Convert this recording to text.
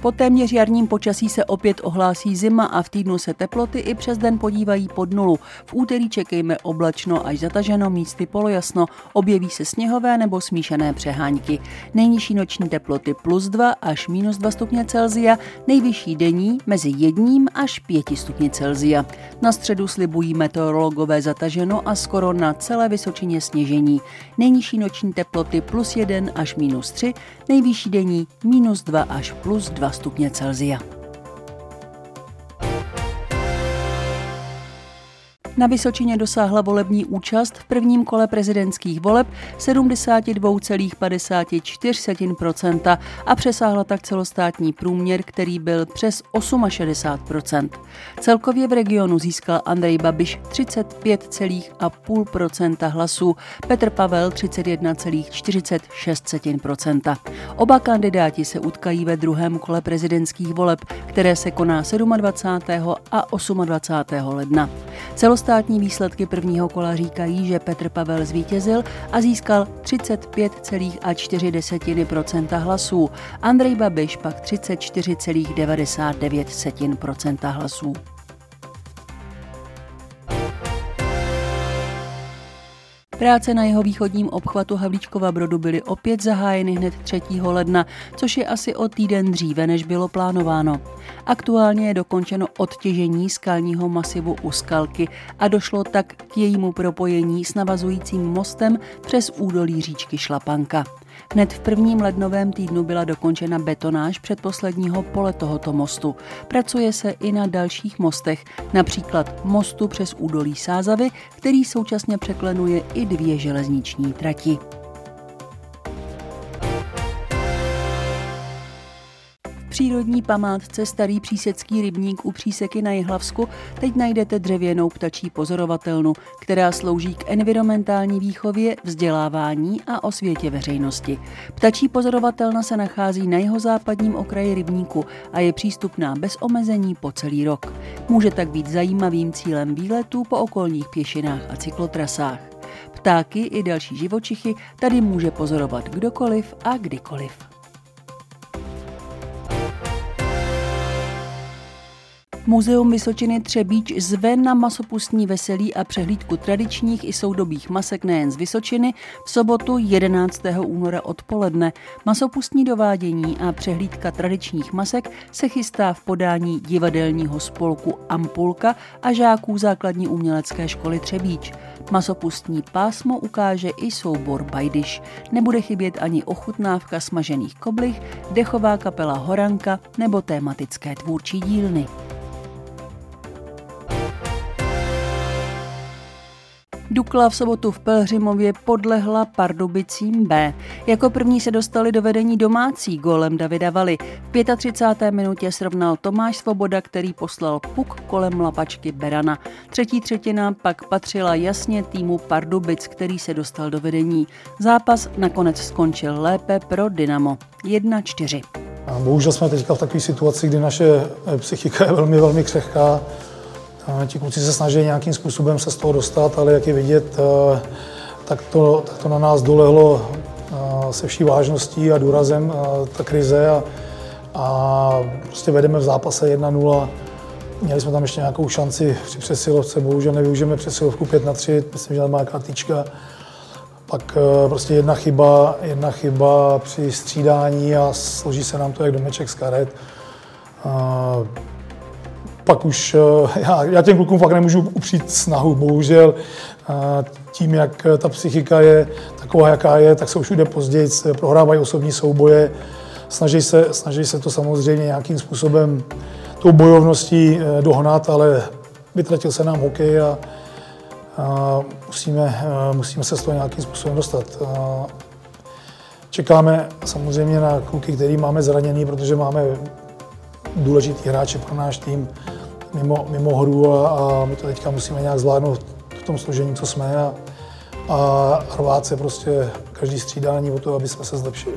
Po téměř jarním počasí se opět ohlásí zima a v týdnu se teploty i přes den podívají pod nulu. V úterý čekejme oblačno až zataženo, místy polojasno, objeví se sněhové nebo smíšené přehánky. Nejnižší noční teploty plus 2 až minus 2 stupně Celzia, nejvyšší denní mezi 1 až 5 stupně Celzia. Na středu slibují meteorologové zataženo a skoro na celé Vysočině sněžení. Nejnižší noční teploty plus 1 až minus 3, nejvyšší denní minus 2 až plus 2 stupně Celzia. Na Vysočině dosáhla volební účast v prvním kole prezidentských voleb 72,54% a přesáhla tak celostátní průměr, který byl přes 68%. Celkově v regionu získal Andrej Babiš 35,5% hlasů, Petr Pavel 31,46%. Oba kandidáti se utkají ve druhém kole prezidentských voleb, které se koná 27. a 28. ledna. Celostátní Celostátní výsledky prvního kola říkají, že Petr Pavel zvítězil a získal 35,4% hlasů. Andrej Babiš pak 34,99% hlasů. Práce na jeho východním obchvatu Havlíčkova Brodu byly opět zahájeny hned 3. ledna, což je asi o týden dříve, než bylo plánováno. Aktuálně je dokončeno odtěžení skalního masivu u Skalky a došlo tak k jejímu propojení s navazujícím mostem přes údolí říčky Šlapanka. Hned v prvním lednovém týdnu byla dokončena betonáž předposledního pole tohoto mostu. Pracuje se i na dalších mostech, například mostu přes údolí Sázavy, který současně překlenuje i dvě železniční trati. Přírodní památce Starý přísecký rybník u příseky na Jihlavsku teď najdete dřevěnou ptačí pozorovatelnu, která slouží k environmentální výchově, vzdělávání a osvětě veřejnosti. Ptačí pozorovatelna se nachází na jeho západním okraji rybníku a je přístupná bez omezení po celý rok. Může tak být zajímavým cílem výletů po okolních pěšinách a cyklotrasách. Ptáky i další živočichy tady může pozorovat kdokoliv a kdykoliv. Muzeum Vysočiny Třebíč zve na masopustní veselí a přehlídku tradičních i soudobých masek nejen z Vysočiny v sobotu 11. února odpoledne. Masopustní dovádění a přehlídka tradičních masek se chystá v podání divadelního spolku Ampulka a žáků základní umělecké školy Třebíč. Masopustní pásmo ukáže i soubor Bajdyš. Nebude chybět ani ochutnávka smažených koblich, dechová kapela Horanka nebo tématické tvůrčí dílny. Dukla v sobotu v Pelhřimově podlehla Pardubicím B. Jako první se dostali do vedení domácí golem Davida Vali. V 35. minutě srovnal Tomáš Svoboda, který poslal puk kolem lapačky Berana. Třetí třetina pak patřila jasně týmu Pardubic, který se dostal do vedení. Zápas nakonec skončil lépe pro Dynamo. 1-4. Bohužel jsme teďka v takové situaci, kdy naše psychika je velmi, velmi křehká Ti kluci se snaží nějakým způsobem se z toho dostat, ale jak je vidět, eh, tak to, tak to na nás dolehlo eh, se vší vážností a důrazem eh, ta krize a, a prostě vedeme v zápase 1-0. Měli jsme tam ještě nějakou šanci při přesilovce, bohužel nevyužijeme přesilovku 5 na 3, myslím, že tam má tyčka. Pak prostě jedna chyba, jedna chyba při střídání a složí se nám to jak domeček z karet pak už eh, já, já těm klukům fakt nemůžu upřít snahu, bohužel. Tím, jak ta psychika je taková, jaká je, tak se už jde později, prohrávají osobní souboje, snaží se, snaží se to samozřejmě nějakým způsobem tou bojovností eh, dohnat, ale vytratil se nám hokej a, a musíme, eh, musíme se z toho nějakým způsobem dostat. Čekáme samozřejmě na kluky, který máme zraněný, protože máme důležitý hráče pro náš tým mimo, mimo hru a, a my to teďka musíme nějak zvládnout v tom složení, co jsme a, a rvát se prostě každý střídání o to, aby jsme se zlepšili.